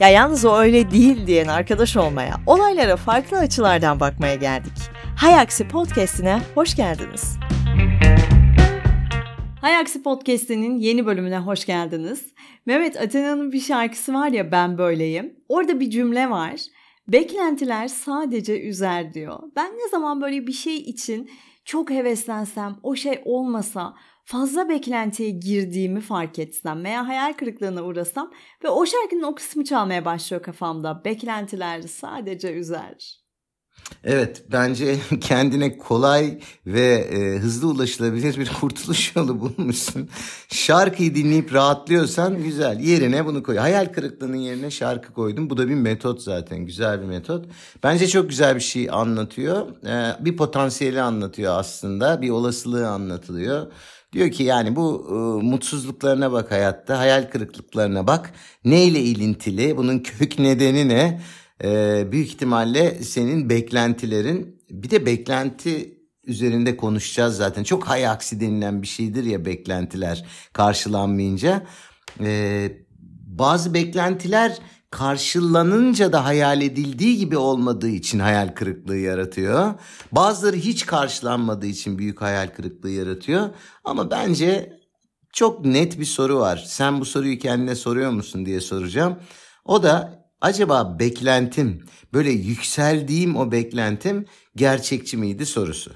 Ya yalnız o öyle değil diyen arkadaş olmaya, olaylara farklı açılardan bakmaya geldik. Hay Aksi Podcast'ine hoş geldiniz. Hay Aksi Podcast'inin yeni bölümüne hoş geldiniz. Mehmet Athena'nın bir şarkısı var ya Ben Böyleyim. Orada bir cümle var. Beklentiler sadece üzer diyor. Ben ne zaman böyle bir şey için çok heveslensem, o şey olmasa, fazla beklentiye girdiğimi fark etsem veya hayal kırıklığına uğrasam ve o şarkının o kısmı çalmaya başlıyor kafamda. Beklentiler sadece üzer. Evet bence kendine kolay ve e, hızlı ulaşılabilir bir kurtuluş yolu bulmuşsun. Şarkıyı dinleyip rahatlıyorsan güzel yerine bunu koy. Hayal kırıklığının yerine şarkı koydum. Bu da bir metot zaten güzel bir metot. Bence çok güzel bir şey anlatıyor. E, bir potansiyeli anlatıyor aslında bir olasılığı anlatılıyor. Diyor ki yani bu e, mutsuzluklarına bak hayatta, hayal kırıklıklarına bak. Neyle ilintili, bunun kök nedeni ne? e, büyük ihtimalle senin beklentilerin bir de beklenti üzerinde konuşacağız zaten. Çok hay aksi denilen bir şeydir ya beklentiler karşılanmayınca. E, bazı beklentiler karşılanınca da hayal edildiği gibi olmadığı için hayal kırıklığı yaratıyor. Bazıları hiç karşılanmadığı için büyük hayal kırıklığı yaratıyor. Ama bence çok net bir soru var. Sen bu soruyu kendine soruyor musun diye soracağım. O da acaba beklentim böyle yükseldiğim o beklentim gerçekçi miydi sorusu.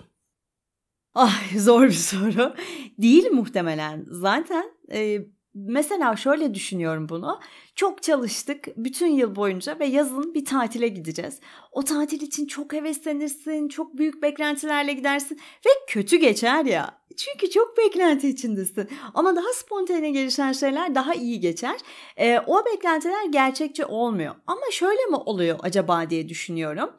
Ah zor bir soru. Değil muhtemelen. Zaten e, mesela şöyle düşünüyorum bunu. Çok çalıştık bütün yıl boyunca ve yazın bir tatile gideceğiz. O tatil için çok heveslenirsin, çok büyük beklentilerle gidersin ve kötü geçer ya. Çünkü çok beklenti içindesin. Ama daha spontane gelişen şeyler daha iyi geçer. E, o beklentiler gerçekçi olmuyor. Ama şöyle mi oluyor acaba diye düşünüyorum.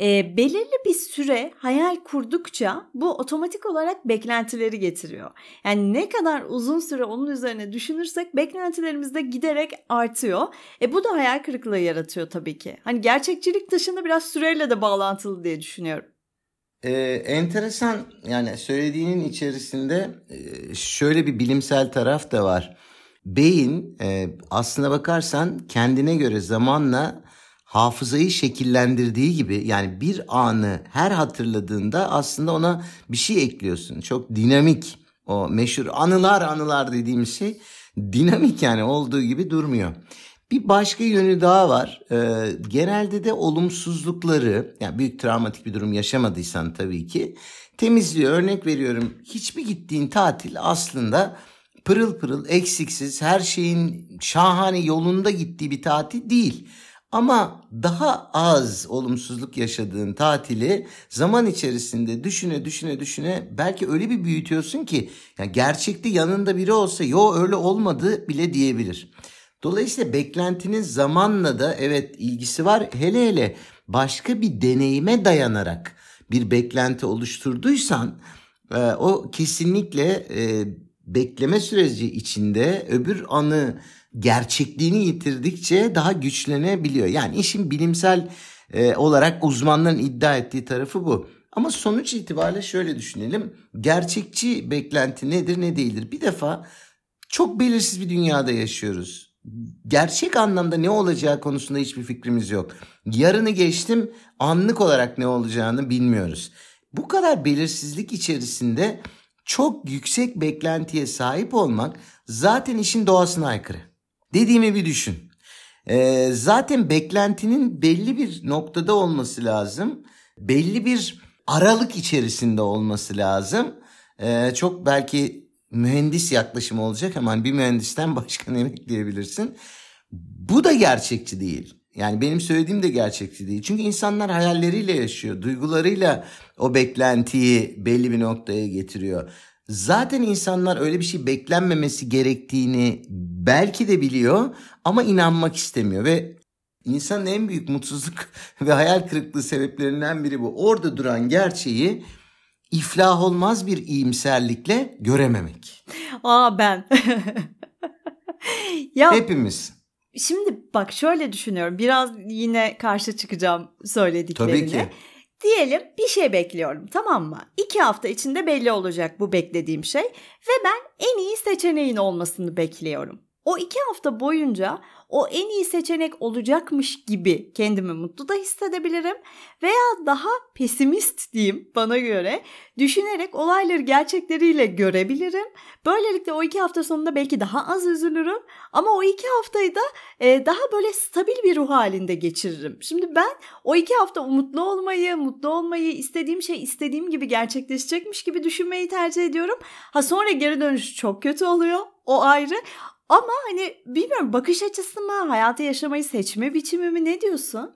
E, belirli bir süre hayal kurdukça bu otomatik olarak beklentileri getiriyor. Yani ne kadar uzun süre onun üzerine düşünürsek beklentilerimiz de giderek artıyor. E, bu da hayal kırıklığı yaratıyor tabii ki. Hani gerçekçilik dışında biraz süreyle de bağlantılı diye düşünüyorum. Ee, enteresan yani söylediğinin içerisinde e, şöyle bir bilimsel taraf da var. Beyin e, aslına bakarsan kendine göre zamanla hafızayı şekillendirdiği gibi yani bir anı her hatırladığında aslında ona bir şey ekliyorsun. Çok dinamik o meşhur anılar anılar dediğimiz şey dinamik yani olduğu gibi durmuyor. Bir başka yönü daha var. Ee, genelde de olumsuzlukları, yani büyük travmatik bir durum yaşamadıysan tabii ki temizliyor. Örnek veriyorum. Hiçbir gittiğin tatil aslında pırıl pırıl, eksiksiz, her şeyin şahane yolunda gittiği bir tatil değil. Ama daha az olumsuzluk yaşadığın tatili zaman içerisinde düşüne düşüne düşüne belki öyle bir büyütüyorsun ki yani gerçekte yanında biri olsa yo öyle olmadı bile diyebilir. Dolayısıyla beklentinin zamanla da evet ilgisi var. Hele hele başka bir deneyime dayanarak bir beklenti oluşturduysan e, o kesinlikle e, bekleme süreci içinde öbür anı gerçekliğini yitirdikçe daha güçlenebiliyor. Yani işin bilimsel e, olarak uzmanların iddia ettiği tarafı bu. Ama sonuç itibariyle şöyle düşünelim. Gerçekçi beklenti nedir ne değildir? Bir defa çok belirsiz bir dünyada yaşıyoruz gerçek anlamda ne olacağı konusunda hiçbir fikrimiz yok. Yarını geçtim anlık olarak ne olacağını bilmiyoruz. Bu kadar belirsizlik içerisinde çok yüksek beklentiye sahip olmak zaten işin doğasına aykırı. Dediğimi bir düşün. Ee, zaten beklentinin belli bir noktada olması lazım. Belli bir aralık içerisinde olması lazım. Ee, çok belki mühendis yaklaşımı olacak hemen bir mühendisten başka ne bekleyebilirsin? Bu da gerçekçi değil. Yani benim söylediğim de gerçekçi değil. Çünkü insanlar hayalleriyle yaşıyor. Duygularıyla o beklentiyi belli bir noktaya getiriyor. Zaten insanlar öyle bir şey beklenmemesi gerektiğini belki de biliyor ama inanmak istemiyor ve insanın en büyük mutsuzluk ve hayal kırıklığı sebeplerinden biri bu. Orada duran gerçeği iflah olmaz bir iyimserlikle görememek. Aa ben. ya Hepimiz. Şimdi bak şöyle düşünüyorum. Biraz yine karşı çıkacağım söylediklerine. Tabii ki. Diyelim bir şey bekliyorum tamam mı? İki hafta içinde belli olacak bu beklediğim şey. Ve ben en iyi seçeneğin olmasını bekliyorum. o iki hafta boyunca o en iyi seçenek olacakmış gibi kendimi mutlu da hissedebilirim veya daha pesimist diyeyim bana göre düşünerek olayları gerçekleriyle görebilirim. Böylelikle o iki hafta sonunda belki daha az üzülürüm ama o iki haftayı da e, daha böyle stabil bir ruh halinde geçiririm. Şimdi ben o iki hafta umutlu olmayı, mutlu olmayı, istediğim şey istediğim gibi gerçekleşecekmiş gibi düşünmeyi tercih ediyorum. Ha sonra geri dönüş çok kötü oluyor. O ayrı. Ama hani bilmiyorum bakış açısı mı, hayatı yaşamayı seçme biçimi mi ne diyorsun?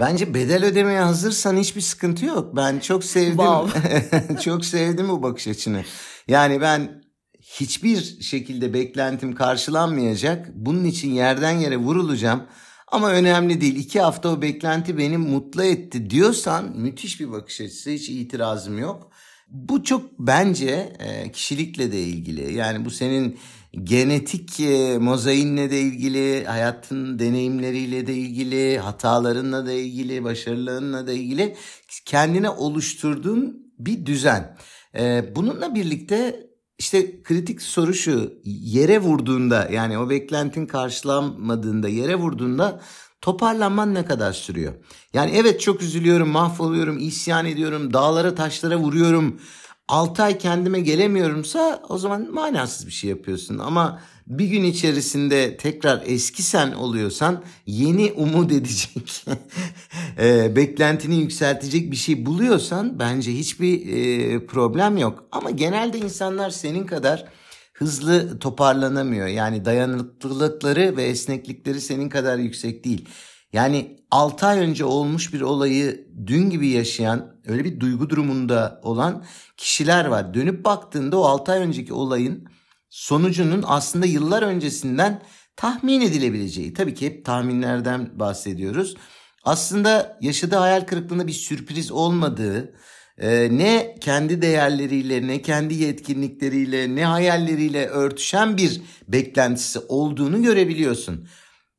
Bence bedel ödemeye hazırsan hiçbir sıkıntı yok. Ben çok sevdim. Wow. çok sevdim bu bakış açını. Yani ben hiçbir şekilde beklentim karşılanmayacak. Bunun için yerden yere vurulacağım. Ama önemli değil. İki hafta o beklenti beni mutlu etti diyorsan müthiş bir bakış açısı. Hiç itirazım yok. Bu çok bence e, kişilikle de ilgili. Yani bu senin genetik e, mozaiğinle de ilgili, hayatın deneyimleriyle de ilgili, hatalarınla da ilgili, başarılarınla da ilgili kendine oluşturduğun bir düzen. E, bununla birlikte işte kritik soru şu yere vurduğunda yani o beklentin karşılanmadığında yere vurduğunda toparlanman ne kadar sürüyor? Yani evet çok üzülüyorum, mahvoluyorum, isyan ediyorum, dağlara taşlara vuruyorum 6 ay kendime gelemiyorumsa o zaman manasız bir şey yapıyorsun. Ama bir gün içerisinde tekrar eski sen oluyorsan yeni umut edecek, e, beklentini yükseltecek bir şey buluyorsan bence hiçbir e, problem yok. Ama genelde insanlar senin kadar hızlı toparlanamıyor. Yani dayanıklılıkları ve esneklikleri senin kadar yüksek değil. Yani 6 ay önce olmuş bir olayı dün gibi yaşayan, öyle bir duygu durumunda olan kişiler var. Dönüp baktığında o 6 ay önceki olayın sonucunun aslında yıllar öncesinden tahmin edilebileceği. Tabii ki hep tahminlerden bahsediyoruz. Aslında yaşadığı hayal kırıklığında bir sürpriz olmadığı, e, ne kendi değerleriyle, ne kendi yetkinlikleriyle, ne hayalleriyle örtüşen bir beklentisi olduğunu görebiliyorsun.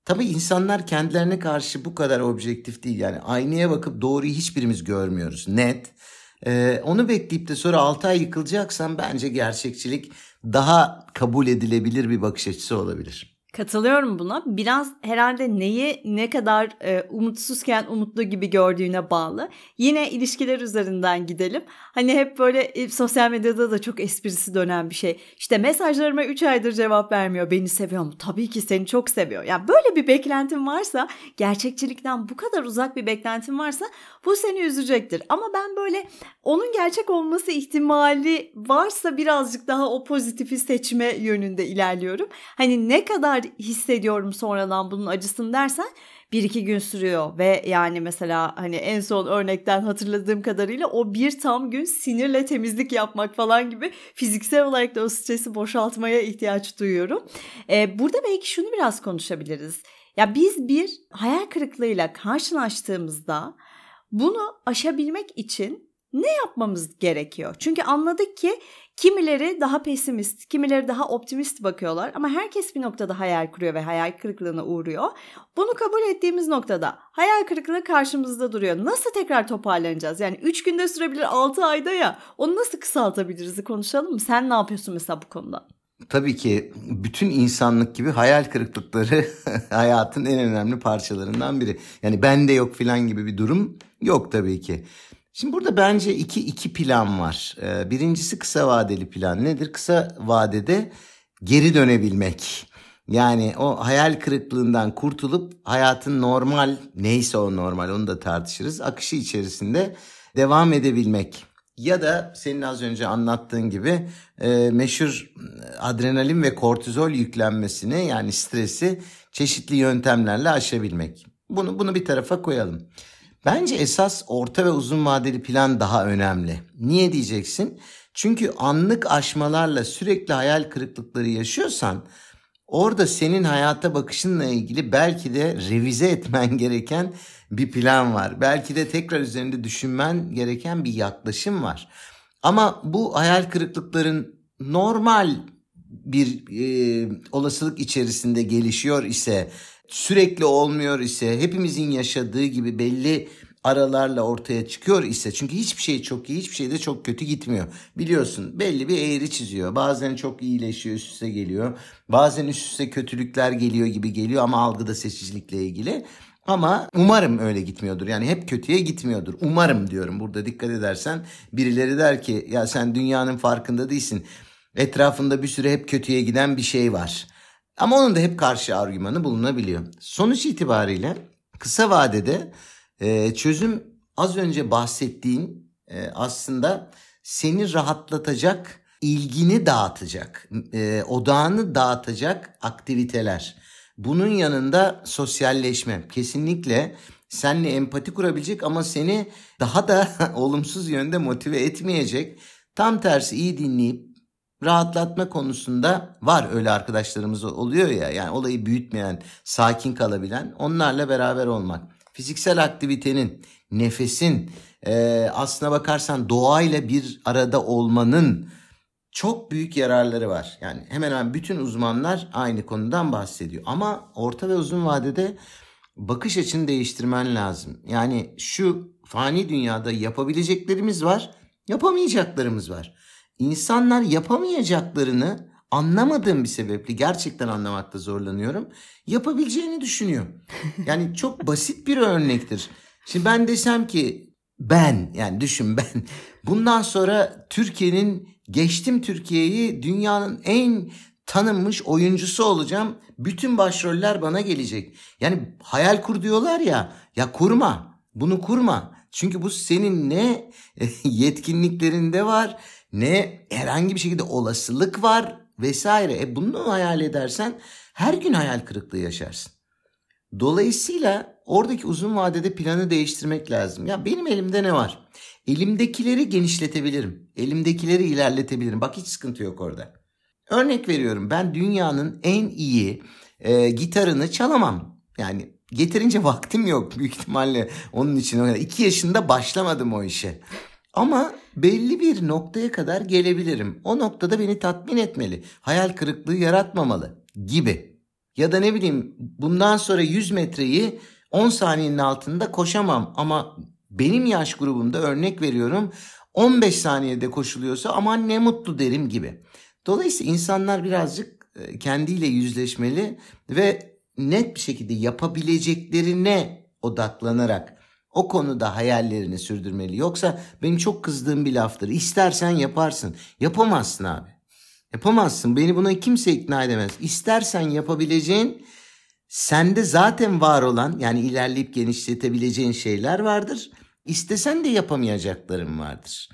Tabii insanlar kendilerine karşı bu kadar objektif değil. Yani aynaya bakıp doğruyu hiçbirimiz görmüyoruz. Net. Ee, onu bekleyip de sonra 6 ay yıkılacaksan bence gerçekçilik daha kabul edilebilir bir bakış açısı olabilir. Katılıyorum buna. Biraz herhalde neyi ne kadar e, umutsuzken umutlu gibi gördüğüne bağlı. Yine ilişkiler üzerinden gidelim. Hani hep böyle e, sosyal medyada da çok esprisi dönen bir şey. İşte mesajlarıma 3 aydır cevap vermiyor. Beni seviyor mu? Tabii ki seni çok seviyor. Yani böyle bir beklentin varsa, gerçekçilikten bu kadar uzak bir beklentin varsa bu seni üzecektir. Ama ben böyle onun gerçek olması ihtimali varsa birazcık daha o pozitifi seçme yönünde ilerliyorum. Hani ne kadar hissediyorum sonradan bunun acısını dersen bir iki gün sürüyor ve yani mesela hani en son örnekten hatırladığım kadarıyla o bir tam gün sinirle temizlik yapmak falan gibi fiziksel olarak da o stresi boşaltmaya ihtiyaç duyuyorum. Ee, burada belki şunu biraz konuşabiliriz. Ya biz bir hayal kırıklığıyla karşılaştığımızda bunu aşabilmek için ne yapmamız gerekiyor? Çünkü anladık ki kimileri daha pesimist, kimileri daha optimist bakıyorlar ama herkes bir noktada hayal kuruyor ve hayal kırıklığına uğruyor. Bunu kabul ettiğimiz noktada hayal kırıklığı karşımızda duruyor. Nasıl tekrar toparlanacağız? Yani 3 günde sürebilir 6 ayda ya onu nasıl kısaltabiliriz konuşalım mı? Sen ne yapıyorsun mesela bu konuda? Tabii ki bütün insanlık gibi hayal kırıklıkları hayatın en önemli parçalarından biri. Yani bende yok filan gibi bir durum yok tabii ki. Şimdi burada bence iki, iki plan var. Ee, birincisi kısa vadeli plan nedir? Kısa vadede geri dönebilmek. Yani o hayal kırıklığından kurtulup hayatın normal neyse o normal onu da tartışırız. Akışı içerisinde devam edebilmek. Ya da senin az önce anlattığın gibi e, meşhur adrenalin ve kortizol yüklenmesini yani stresi çeşitli yöntemlerle aşabilmek. Bunu bunu bir tarafa koyalım. Bence esas orta ve uzun vadeli plan daha önemli. Niye diyeceksin? Çünkü anlık aşmalarla sürekli hayal kırıklıkları yaşıyorsan orada senin hayata bakışınla ilgili belki de revize etmen gereken bir plan var. Belki de tekrar üzerinde düşünmen gereken bir yaklaşım var. Ama bu hayal kırıklıkların normal bir e, olasılık içerisinde gelişiyor ise sürekli olmuyor ise hepimizin yaşadığı gibi belli aralarla ortaya çıkıyor ise çünkü hiçbir şey çok iyi hiçbir şey de çok kötü gitmiyor. Biliyorsun belli bir eğri çiziyor. Bazen çok iyileşiyor üst üste geliyor. Bazen üst üste kötülükler geliyor gibi geliyor ama algıda seçicilikle ilgili. Ama umarım öyle gitmiyordur. Yani hep kötüye gitmiyordur. Umarım diyorum. Burada dikkat edersen birileri der ki ya sen dünyanın farkında değilsin. Etrafında bir süre hep kötüye giden bir şey var. Ama onun da hep karşı argümanı bulunabiliyor. Sonuç itibariyle kısa vadede e, çözüm az önce bahsettiğin e, aslında seni rahatlatacak, ilgini dağıtacak, e, odağını dağıtacak aktiviteler. Bunun yanında sosyalleşme kesinlikle seninle empati kurabilecek ama seni daha da olumsuz yönde motive etmeyecek. Tam tersi iyi dinleyip rahatlatma konusunda var öyle arkadaşlarımız oluyor ya yani olayı büyütmeyen, sakin kalabilen onlarla beraber olmak. Fiziksel aktivitenin, nefesin, e, aslına bakarsan doğayla bir arada olmanın çok büyük yararları var. Yani hemen hemen bütün uzmanlar aynı konudan bahsediyor. Ama orta ve uzun vadede bakış açını değiştirmen lazım. Yani şu fani dünyada yapabileceklerimiz var, yapamayacaklarımız var. İnsanlar yapamayacaklarını anlamadığım bir sebeple gerçekten anlamakta zorlanıyorum. Yapabileceğini düşünüyor. Yani çok basit bir örnektir. Şimdi ben desem ki ben yani düşün ben bundan sonra Türkiye'nin geçtim Türkiye'yi dünyanın en tanınmış oyuncusu olacağım. Bütün başroller bana gelecek. Yani hayal kur diyorlar ya. Ya kurma. Bunu kurma. Çünkü bu senin ne yetkinliklerinde var ne herhangi bir şekilde olasılık var vesaire. E bunu hayal edersen her gün hayal kırıklığı yaşarsın. Dolayısıyla oradaki uzun vadede planı değiştirmek lazım. Ya benim elimde ne var? Elimdekileri genişletebilirim. Elimdekileri ilerletebilirim. Bak hiç sıkıntı yok orada. Örnek veriyorum ben dünyanın en iyi e, gitarını çalamam. Yani getirince vaktim yok büyük ihtimalle onun için. İki yaşında başlamadım o işe. Ama belli bir noktaya kadar gelebilirim. O noktada beni tatmin etmeli. Hayal kırıklığı yaratmamalı gibi. Ya da ne bileyim bundan sonra 100 metreyi 10 saniyenin altında koşamam ama benim yaş grubumda örnek veriyorum 15 saniyede koşuluyorsa aman ne mutlu derim gibi. Dolayısıyla insanlar birazcık e, kendiyle yüzleşmeli ve net bir şekilde yapabileceklerine odaklanarak o konuda hayallerini sürdürmeli. Yoksa benim çok kızdığım bir laftır. İstersen yaparsın. Yapamazsın abi. Yapamazsın. Beni buna kimse ikna edemez. İstersen yapabileceğin sende zaten var olan yani ilerleyip genişletebileceğin şeyler vardır. İstesen de yapamayacakların vardır.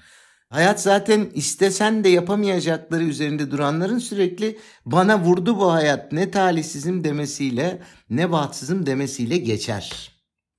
Hayat zaten istesen de yapamayacakları üzerinde duranların sürekli bana vurdu bu hayat ne talihsizim demesiyle ne bahtsızım demesiyle geçer.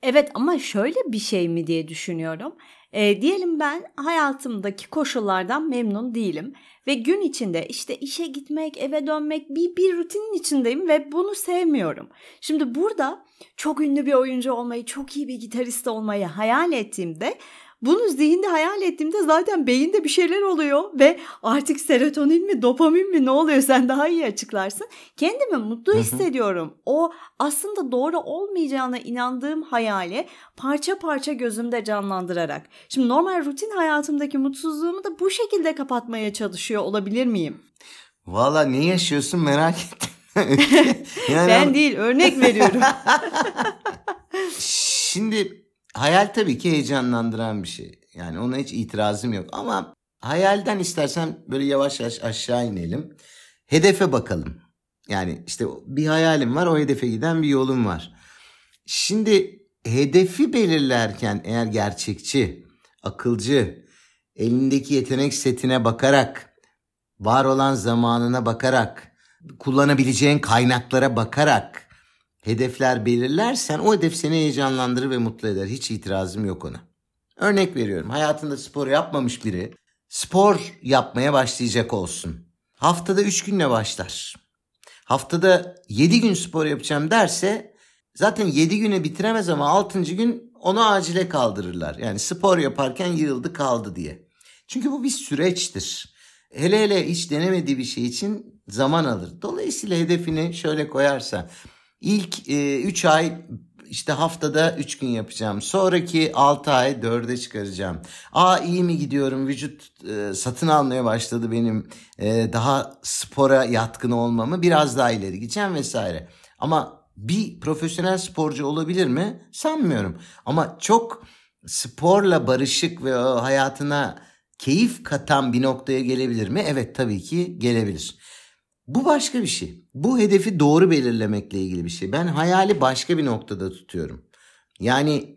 Evet ama şöyle bir şey mi diye düşünüyorum. E, diyelim ben hayatımdaki koşullardan memnun değilim ve gün içinde işte işe gitmek, eve dönmek bir, bir rutinin içindeyim ve bunu sevmiyorum. Şimdi burada çok ünlü bir oyuncu olmayı, çok iyi bir gitarist olmayı hayal ettiğimde bunu zihinde hayal ettiğimde zaten beyinde bir şeyler oluyor ve artık serotonin mi dopamin mi ne oluyor sen daha iyi açıklarsın. Kendimi mutlu hissediyorum. O aslında doğru olmayacağına inandığım hayali parça parça gözümde canlandırarak. Şimdi normal rutin hayatımdaki mutsuzluğumu da bu şekilde kapatmaya çalışıyor olabilir miyim? Valla ne yaşıyorsun merak ettim. yani ben değil örnek veriyorum. Şimdi hayal tabii ki heyecanlandıran bir şey. Yani ona hiç itirazım yok ama hayalden istersen böyle yavaş yavaş aşağı inelim. Hedefe bakalım. Yani işte bir hayalim var o hedefe giden bir yolum var. Şimdi hedefi belirlerken eğer gerçekçi, akılcı, elindeki yetenek setine bakarak, var olan zamanına bakarak, kullanabileceğin kaynaklara bakarak hedefler belirlersen o hedef seni heyecanlandırır ve mutlu eder. Hiç itirazım yok ona. Örnek veriyorum. Hayatında spor yapmamış biri spor yapmaya başlayacak olsun. Haftada 3 günle başlar. Haftada 7 gün spor yapacağım derse zaten 7 güne bitiremez ama 6. gün onu acile kaldırırlar. Yani spor yaparken yığıldı kaldı diye. Çünkü bu bir süreçtir. Hele hele hiç denemediği bir şey için zaman alır. Dolayısıyla hedefini şöyle koyarsa İlk 3 e, ay işte haftada 3 gün yapacağım. Sonraki 6 ay 4'e çıkaracağım. Aa iyi mi gidiyorum? Vücut e, satın almaya başladı benim. E, daha spora yatkın olmamı. Biraz daha ileri gideceğim vesaire. Ama bir profesyonel sporcu olabilir mi? Sanmıyorum. Ama çok sporla barışık ve hayatına keyif katan bir noktaya gelebilir mi? Evet tabii ki gelebilir. Bu başka bir şey. Bu hedefi doğru belirlemekle ilgili bir şey. Ben hayali başka bir noktada tutuyorum. Yani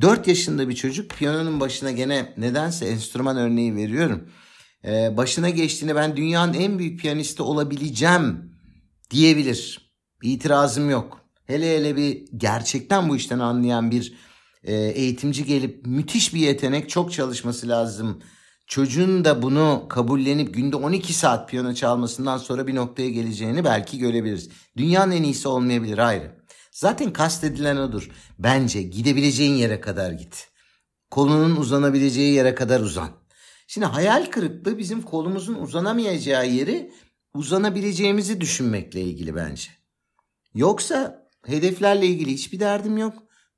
4 yaşında bir çocuk piyanonun başına gene nedense enstrüman örneği veriyorum. Ee, başına geçtiğinde ben dünyanın en büyük piyanisti olabileceğim diyebilir. İtirazım yok. Hele hele bir gerçekten bu işten anlayan bir e, eğitimci gelip müthiş bir yetenek çok çalışması lazım çocuğun da bunu kabullenip günde 12 saat piyano çalmasından sonra bir noktaya geleceğini belki görebiliriz. Dünyanın en iyisi olmayabilir ayrı. Zaten kastedilen odur. Bence gidebileceğin yere kadar git. Kolunun uzanabileceği yere kadar uzan. Şimdi hayal kırıklığı bizim kolumuzun uzanamayacağı yeri uzanabileceğimizi düşünmekle ilgili bence. Yoksa hedeflerle ilgili hiçbir derdim yok.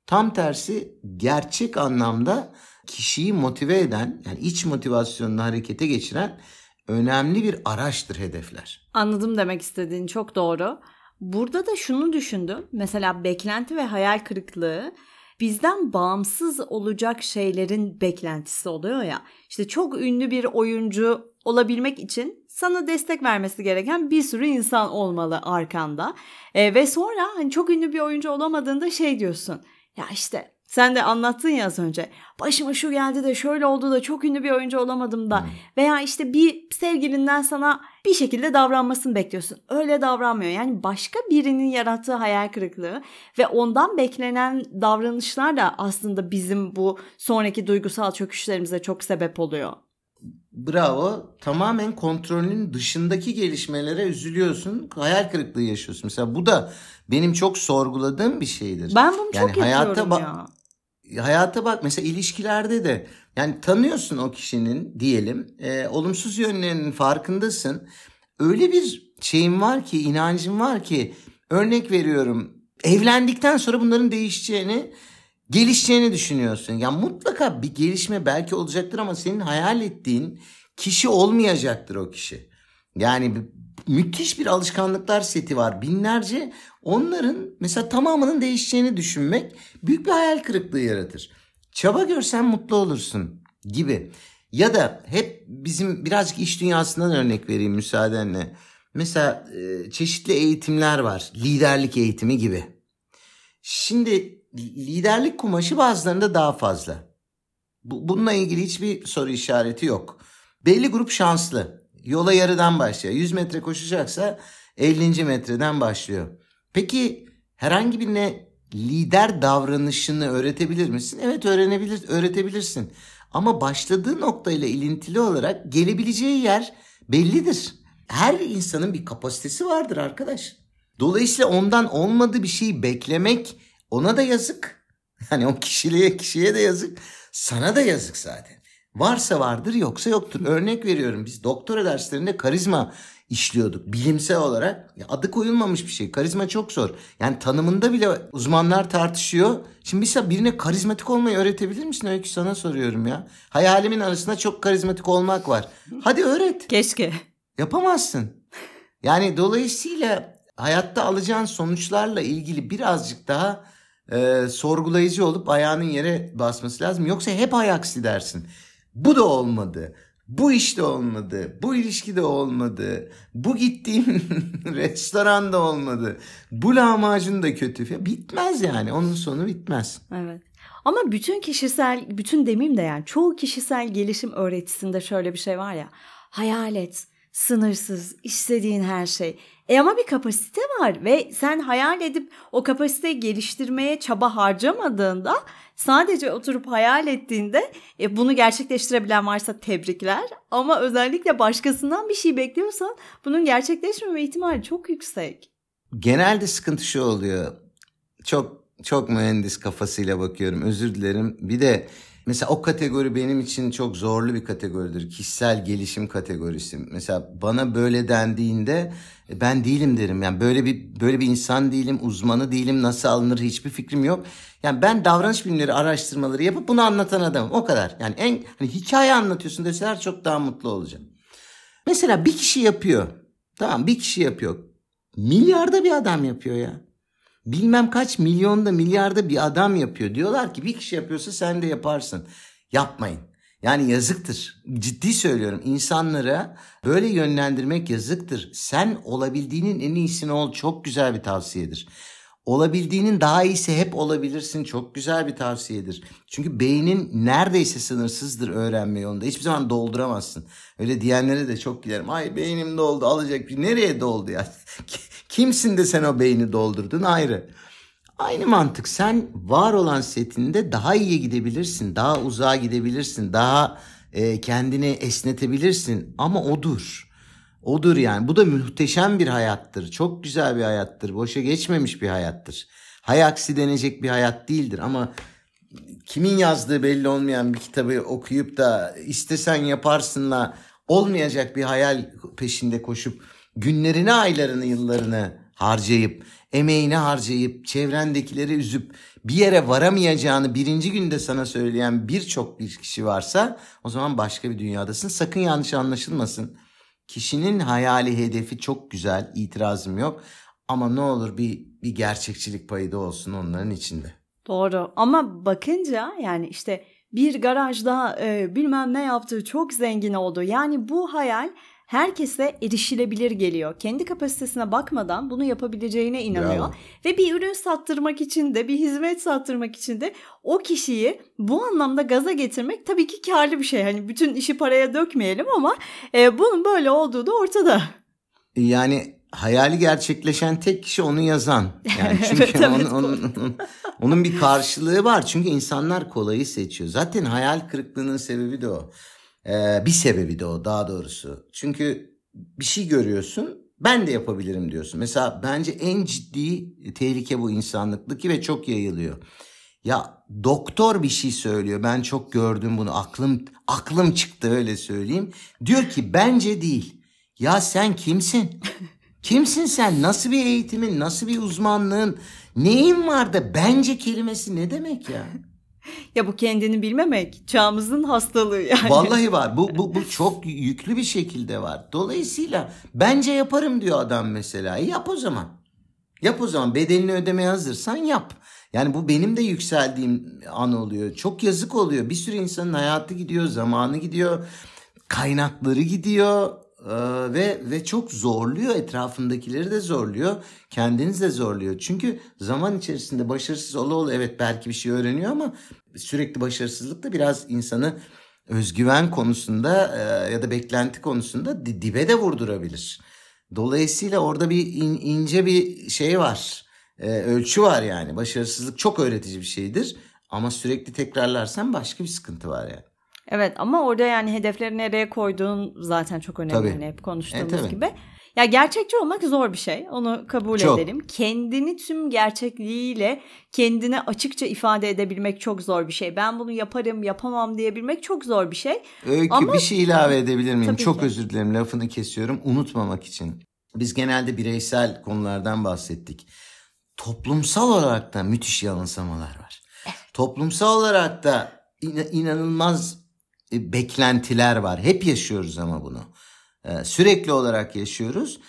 Tam tersi gerçek anlamda kişiyi motive eden yani iç motivasyonunu harekete geçiren önemli bir araçtır hedefler. Anladım demek istediğin çok doğru. Burada da şunu düşündüm. Mesela beklenti ve hayal kırıklığı bizden bağımsız olacak şeylerin beklentisi oluyor ya. İşte çok ünlü bir oyuncu olabilmek için sana destek vermesi gereken bir sürü insan olmalı arkanda. E, ve sonra hani çok ünlü bir oyuncu olamadığında şey diyorsun. Ya işte sen de anlattın ya az önce. Başıma şu geldi de şöyle oldu da çok ünlü bir oyuncu olamadım da. Hmm. Veya işte bir sevgilinden sana bir şekilde davranmasını bekliyorsun. Öyle davranmıyor. Yani başka birinin yarattığı hayal kırıklığı ve ondan beklenen davranışlar da aslında bizim bu sonraki duygusal çöküşlerimize çok sebep oluyor. Bravo. Tamamen kontrolünün dışındaki gelişmelere üzülüyorsun. Hayal kırıklığı yaşıyorsun. Mesela bu da benim çok sorguladığım bir şeydir. Ben bunu yani çok yapıyorum ya. Hayata bak mesela ilişkilerde de yani tanıyorsun o kişinin diyelim e, olumsuz yönlerinin farkındasın. Öyle bir şeyim var ki inancım var ki örnek veriyorum evlendikten sonra bunların değişeceğini gelişeceğini düşünüyorsun. Ya mutlaka bir gelişme belki olacaktır ama senin hayal ettiğin kişi olmayacaktır o kişi. Yani müthiş bir alışkanlıklar seti var. Binlerce onların mesela tamamının değişeceğini düşünmek büyük bir hayal kırıklığı yaratır. Çaba görsen mutlu olursun gibi. Ya da hep bizim birazcık iş dünyasından örnek vereyim müsaadenle. Mesela e, çeşitli eğitimler var. Liderlik eğitimi gibi. Şimdi liderlik kumaşı bazılarında daha fazla. Bununla ilgili hiçbir soru işareti yok. Belli grup şanslı. Yola yarıdan başlıyor. 100 metre koşacaksa 50. metreden başlıyor. Peki herhangi birine lider davranışını öğretebilir misin? Evet öğrenebilir, öğretebilirsin. Ama başladığı noktayla ilintili olarak gelebileceği yer bellidir. Her insanın bir kapasitesi vardır arkadaş. Dolayısıyla ondan olmadığı bir şeyi beklemek ona da yazık. Hani o kişiliğe kişiye de yazık. Sana da yazık zaten. Varsa vardır yoksa yoktur. Örnek veriyorum biz doktora derslerinde karizma işliyorduk bilimsel olarak. Ya adı koyulmamış bir şey. Karizma çok zor. Yani tanımında bile uzmanlar tartışıyor. Şimdi mesela birine karizmatik olmayı öğretebilir misin? Öykü sana soruyorum ya. Hayalimin arasında çok karizmatik olmak var. Hadi öğret. Keşke. Yapamazsın. Yani dolayısıyla hayatta alacağın sonuçlarla ilgili birazcık daha e, sorgulayıcı olup ayağının yere basması lazım. Yoksa hep ayaksi dersin. Bu da olmadı. Bu işte olmadı. Bu ilişkide olmadı. Bu gittiğim restoranda olmadı. Bu lahmacun da kötü. Bitmez yani. Onun sonu bitmez. Evet. Ama bütün kişisel, bütün demeyeyim de yani çoğu kişisel gelişim öğretisinde şöyle bir şey var ya. Hayal et, sınırsız, istediğin her şey. E ama bir kapasite var ve sen hayal edip o kapasiteyi geliştirmeye çaba harcamadığında sadece oturup hayal ettiğinde e, bunu gerçekleştirebilen varsa tebrikler ama özellikle başkasından bir şey bekliyorsan bunun gerçekleşmeme ihtimali çok yüksek. Genelde sıkıntı şu oluyor. Çok çok mühendis kafasıyla bakıyorum. Özür dilerim. Bir de Mesela o kategori benim için çok zorlu bir kategoridir. Kişisel gelişim kategorisi. Mesela bana böyle dendiğinde e, ben değilim derim. Yani böyle bir böyle bir insan değilim, uzmanı değilim, nasıl alınır hiçbir fikrim yok. Yani ben davranış bilimleri araştırmaları yapıp bunu anlatan adamım. O kadar. Yani en hani hikaye anlatıyorsun deseler çok daha mutlu olacağım. Mesela bir kişi yapıyor. Tamam bir kişi yapıyor. Milyarda bir adam yapıyor ya. Bilmem kaç milyonda milyarda bir adam yapıyor. Diyorlar ki bir kişi yapıyorsa sen de yaparsın. Yapmayın. Yani yazıktır. Ciddi söylüyorum. İnsanlara böyle yönlendirmek yazıktır. Sen olabildiğinin en iyisini ol. Çok güzel bir tavsiyedir. Olabildiğinin daha iyisi hep olabilirsin. Çok güzel bir tavsiyedir. Çünkü beynin neredeyse sınırsızdır öğrenme yolunda. Hiçbir zaman dolduramazsın. Öyle diyenlere de çok giderim. Ay beynim doldu alacak bir. Nereye doldu ya? Kimsin de sen o beyni doldurdun ayrı. Aynı mantık. Sen var olan setinde daha iyiye gidebilirsin. Daha uzağa gidebilirsin. Daha e, kendini esnetebilirsin. Ama odur. Odur yani. Bu da muhteşem bir hayattır. Çok güzel bir hayattır. Boşa geçmemiş bir hayattır. Hay aksi denecek bir hayat değildir. Ama kimin yazdığı belli olmayan bir kitabı okuyup da istesen yaparsınla olmayacak bir hayal peşinde koşup günlerini, aylarını, yıllarını harcayıp, emeğini harcayıp, çevrendekileri üzüp bir yere varamayacağını birinci günde sana söyleyen birçok bir kişi varsa o zaman başka bir dünyadasın. Sakın yanlış anlaşılmasın. Kişinin hayali hedefi çok güzel, itirazım yok. Ama ne olur bir, bir gerçekçilik payı da olsun onların içinde. Doğru ama bakınca yani işte bir garajda e, bilmem ne yaptığı çok zengin oldu. Yani bu hayal herkese erişilebilir geliyor. Kendi kapasitesine bakmadan bunu yapabileceğine inanıyor. Bravo. Ve bir ürün sattırmak için de bir hizmet sattırmak için de o kişiyi bu anlamda gaza getirmek tabii ki karlı bir şey. Hani bütün işi paraya dökmeyelim ama e, bunun böyle olduğu da ortada. Yani hayali gerçekleşen tek kişi onu yazan. Yani çünkü evet, onun, onun, onun bir karşılığı var. Çünkü insanlar kolayı seçiyor. Zaten hayal kırıklığının sebebi de o. Ee, bir sebebi de o daha doğrusu. Çünkü bir şey görüyorsun ben de yapabilirim diyorsun. Mesela bence en ciddi tehlike bu insanlıktaki ve çok yayılıyor. Ya doktor bir şey söylüyor. Ben çok gördüm bunu. Aklım aklım çıktı öyle söyleyeyim. Diyor ki bence değil. Ya sen kimsin? Kimsin sen? Nasıl bir eğitimin, nasıl bir uzmanlığın, neyin var da bence kelimesi ne demek ya? Ya bu kendini bilmemek çağımızın hastalığı yani. Vallahi var. Bu, bu, bu çok yüklü bir şekilde var. Dolayısıyla bence yaparım diyor adam mesela. E yap o zaman. Yap o zaman bedelini ödemeye hazırsan yap. Yani bu benim de yükseldiğim an oluyor. Çok yazık oluyor. Bir sürü insanın hayatı gidiyor, zamanı gidiyor, kaynakları gidiyor. Ee, ve ve çok zorluyor etrafındakileri de zorluyor kendiniz de zorluyor çünkü zaman içerisinde başarısız ola ola evet belki bir şey öğreniyor ama sürekli başarısızlık da biraz insanı özgüven konusunda e, ya da beklenti konusunda dibe de vurdurabilir. Dolayısıyla orada bir in, ince bir şey var. E, ölçü var yani. Başarısızlık çok öğretici bir şeydir. Ama sürekli tekrarlarsan başka bir sıkıntı var yani. Evet ama orada yani hedefleri nereye koyduğun zaten çok önemli. Tabii. Hani hep konuştuğumuz e, gibi. Ya gerçekçi olmak zor bir şey. Onu kabul çok. edelim. Kendini tüm gerçekliğiyle kendine açıkça ifade edebilmek çok zor bir şey. Ben bunu yaparım, yapamam diyebilmek çok zor bir şey. Öykü Ama... bir şey ilave edebilir miyim? Tabii çok ki. özür dilerim lafını kesiyorum. Unutmamak için. Biz genelde bireysel konulardan bahsettik. Toplumsal olarak da müthiş yanılsamalar var. Toplumsal olarak da inanılmaz beklentiler var. Hep yaşıyoruz ama bunu. Ee, sürekli olarak yaşıyoruz.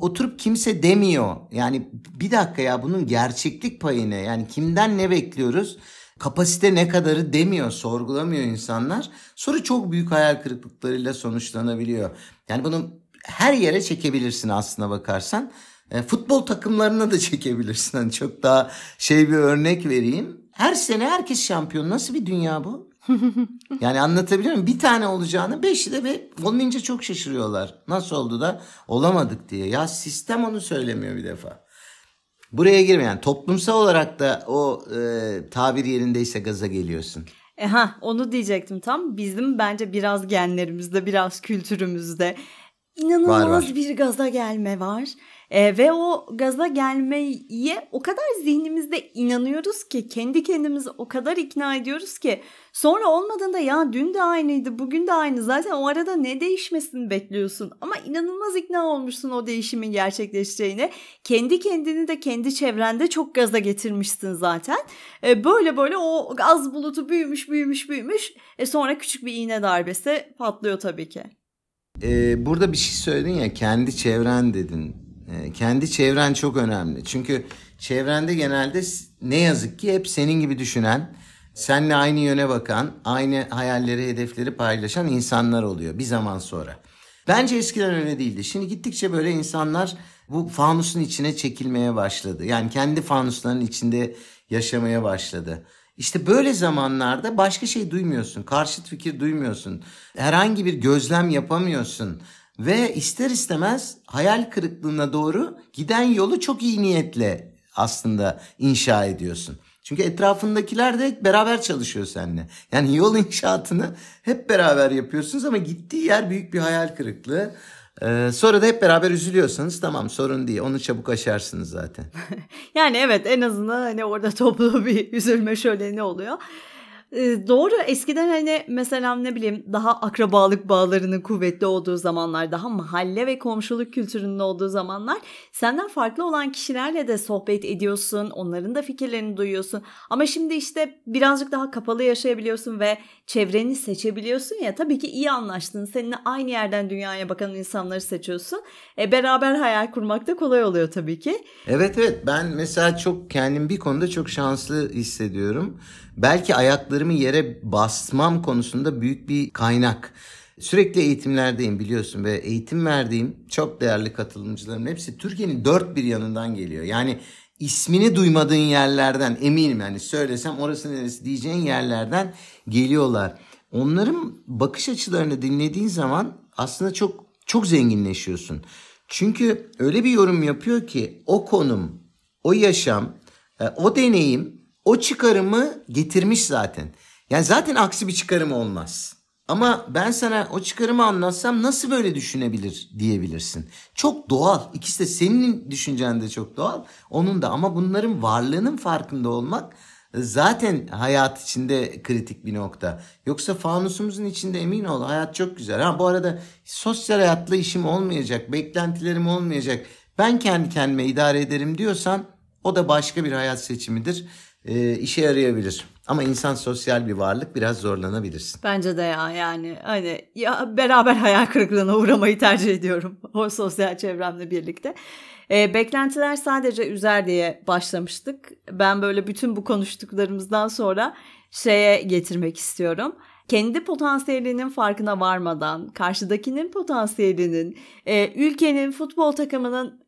Oturup kimse demiyor. Yani bir dakika ya bunun gerçeklik payı ne? Yani kimden ne bekliyoruz? Kapasite ne kadarı demiyor, sorgulamıyor insanlar. Sonra çok büyük hayal kırıklıklarıyla sonuçlanabiliyor. Yani bunu her yere çekebilirsin aslına bakarsan. E, futbol takımlarına da çekebilirsin. Hani çok daha şey bir örnek vereyim. Her sene herkes şampiyon. Nasıl bir dünya bu? yani anlatabiliyor muyum? Bir tane olacağını beşi de ve olmayınca çok şaşırıyorlar. Nasıl oldu da olamadık diye. Ya sistem onu söylemiyor bir defa. Buraya girmeyen toplumsal olarak da o e, tabir yerindeyse gaza geliyorsun. E ha onu diyecektim tam. Bizim bence biraz genlerimizde, biraz kültürümüzde inanılmaz var, var. bir gaza gelme var. E, ve o gaza gelmeye o kadar zihnimizde inanıyoruz ki kendi kendimizi o kadar ikna ediyoruz ki sonra olmadığında ya dün de aynıydı bugün de aynı zaten o arada ne değişmesini bekliyorsun? Ama inanılmaz ikna olmuşsun o değişimin gerçekleşeceğine. Kendi kendini de kendi çevrende çok gaza getirmişsin zaten. E, böyle böyle o gaz bulutu büyümüş büyümüş büyümüş. E, sonra küçük bir iğne darbesi patlıyor tabii ki. Ee, burada bir şey söyledin ya kendi çevren dedin kendi çevren çok önemli. Çünkü çevrende genelde ne yazık ki hep senin gibi düşünen, seninle aynı yöne bakan, aynı hayalleri, hedefleri paylaşan insanlar oluyor bir zaman sonra. Bence eskiden öyle değildi. Şimdi gittikçe böyle insanlar bu fanusun içine çekilmeye başladı. Yani kendi fanuslarının içinde yaşamaya başladı. İşte böyle zamanlarda başka şey duymuyorsun. Karşıt fikir duymuyorsun. Herhangi bir gözlem yapamıyorsun. Ve ister istemez hayal kırıklığına doğru giden yolu çok iyi niyetle aslında inşa ediyorsun. Çünkü etrafındakiler de beraber çalışıyor seninle. Yani yol inşaatını hep beraber yapıyorsunuz ama gittiği yer büyük bir hayal kırıklığı. Ee, sonra da hep beraber üzülüyorsanız tamam sorun değil. Onu çabuk aşarsınız zaten. yani evet en azından hani orada toplu bir üzülme şöleni oluyor. Ee, doğru. Eskiden hani mesela ne bileyim daha akrabalık bağlarının kuvvetli olduğu zamanlar daha mahalle ve komşuluk kültürünün olduğu zamanlar senden farklı olan kişilerle de sohbet ediyorsun onların da fikirlerini duyuyorsun. Ama şimdi işte birazcık daha kapalı yaşayabiliyorsun ve çevreni seçebiliyorsun ya. Tabii ki iyi anlaştın. Seninle aynı yerden dünyaya bakan insanları seçiyorsun. E, beraber hayal kurmak da kolay oluyor tabii ki. Evet evet. Ben mesela çok kendim bir konuda çok şanslı hissediyorum belki ayaklarımı yere basmam konusunda büyük bir kaynak. Sürekli eğitimlerdeyim biliyorsun ve eğitim verdiğim çok değerli katılımcıların hepsi Türkiye'nin dört bir yanından geliyor. Yani ismini duymadığın yerlerden eminim yani söylesem orası neresi diyeceğin yerlerden geliyorlar. Onların bakış açılarını dinlediğin zaman aslında çok çok zenginleşiyorsun. Çünkü öyle bir yorum yapıyor ki o konum, o yaşam, e, o deneyim o çıkarımı getirmiş zaten. Yani zaten aksi bir çıkarım olmaz. Ama ben sana o çıkarımı anlatsam nasıl böyle düşünebilir diyebilirsin. Çok doğal. İkisi de senin düşüncen de çok doğal. Onun da ama bunların varlığının farkında olmak zaten hayat içinde kritik bir nokta. Yoksa fanusumuzun içinde emin ol hayat çok güzel. Ha bu arada sosyal hayatla işim olmayacak, beklentilerim olmayacak. Ben kendi kendime idare ederim diyorsan o da başka bir hayat seçimidir e, işe yarayabilir. Ama insan sosyal bir varlık biraz zorlanabilirsin. Bence de ya yani hani ya beraber hayal kırıklığına uğramayı tercih ediyorum o sosyal çevremle birlikte. E, beklentiler sadece üzer diye başlamıştık. Ben böyle bütün bu konuştuklarımızdan sonra şeye getirmek istiyorum kendi potansiyelinin farkına varmadan, karşıdakinin potansiyelinin, e, ülkenin, futbol takımının,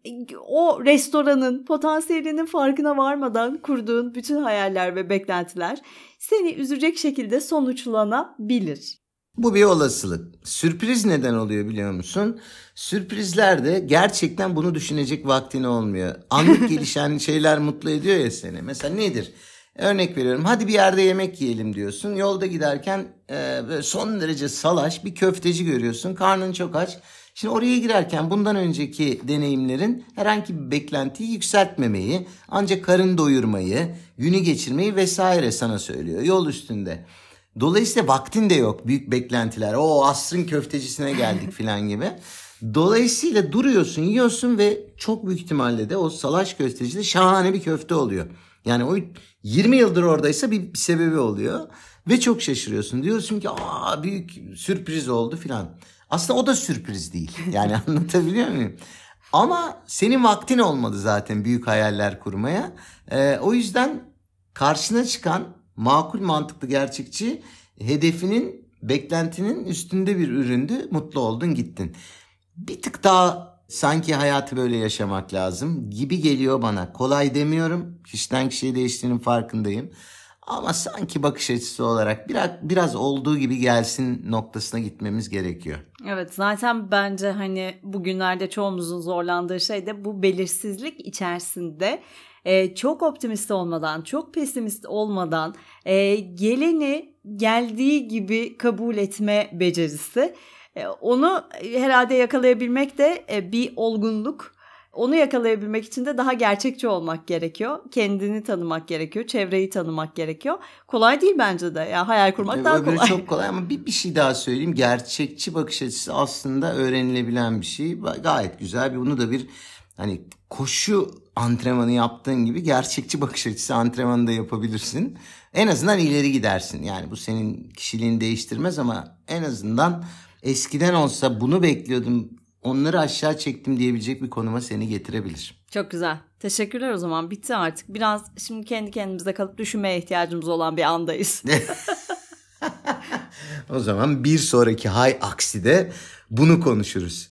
o restoranın potansiyelinin farkına varmadan kurduğun bütün hayaller ve beklentiler seni üzecek şekilde sonuçlanabilir. Bu bir olasılık. Sürpriz neden oluyor biliyor musun? Sürprizlerde gerçekten bunu düşünecek vaktin olmuyor. Anlık gelişen şeyler mutlu ediyor ya seni. Mesela nedir? Örnek veriyorum hadi bir yerde yemek yiyelim diyorsun. Yolda giderken e, son derece salaş bir köfteci görüyorsun. Karnın çok aç. Şimdi oraya girerken bundan önceki deneyimlerin herhangi bir beklentiyi yükseltmemeyi, ancak karın doyurmayı, günü geçirmeyi vesaire sana söylüyor yol üstünde. Dolayısıyla vaktin de yok büyük beklentiler. O asrın köftecisine geldik falan gibi. Dolayısıyla duruyorsun, yiyorsun ve çok büyük ihtimalle de o salaş köfteci de şahane bir köfte oluyor. Yani o 20 yıldır oradaysa bir, bir sebebi oluyor. Ve çok şaşırıyorsun. Diyorsun ki aa büyük sürpriz oldu filan. Aslında o da sürpriz değil. Yani anlatabiliyor muyum? Ama senin vaktin olmadı zaten büyük hayaller kurmaya. Ee, o yüzden karşına çıkan makul mantıklı gerçekçi hedefinin beklentinin üstünde bir üründü. Mutlu oldun gittin. Bir tık daha sanki hayatı böyle yaşamak lazım gibi geliyor bana. Kolay demiyorum. Kişiden kişiye değiştiğinin farkındayım. Ama sanki bakış açısı olarak biraz biraz olduğu gibi gelsin noktasına gitmemiz gerekiyor. Evet zaten bence hani bugünlerde çoğumuzun zorlandığı şey de bu belirsizlik içerisinde e, çok optimist olmadan, çok pesimist olmadan e, geleni geldiği gibi kabul etme becerisi. E, onu herhalde yakalayabilmek de e, bir olgunluk. Onu yakalayabilmek için de daha gerçekçi olmak gerekiyor. Kendini tanımak gerekiyor. Çevreyi tanımak gerekiyor. Kolay değil bence de. Ya hayal kurmak E, daha kolay. çok kolay ama bir, bir şey daha söyleyeyim. Gerçekçi bakış açısı aslında öğrenilebilen bir şey. Gayet güzel. Bunu da bir hani koşu antrenmanı yaptığın gibi gerçekçi bakış açısı antrenmanı da yapabilirsin. En azından ileri gidersin. Yani bu senin kişiliğini değiştirmez ama en azından eskiden olsa bunu bekliyordum onları aşağı çektim diyebilecek bir konuma seni getirebilir. Çok güzel. Teşekkürler o zaman. Bitti artık. Biraz şimdi kendi kendimize kalıp düşünmeye ihtiyacımız olan bir andayız. O zaman bir sonraki hay akside bunu konuşuruz.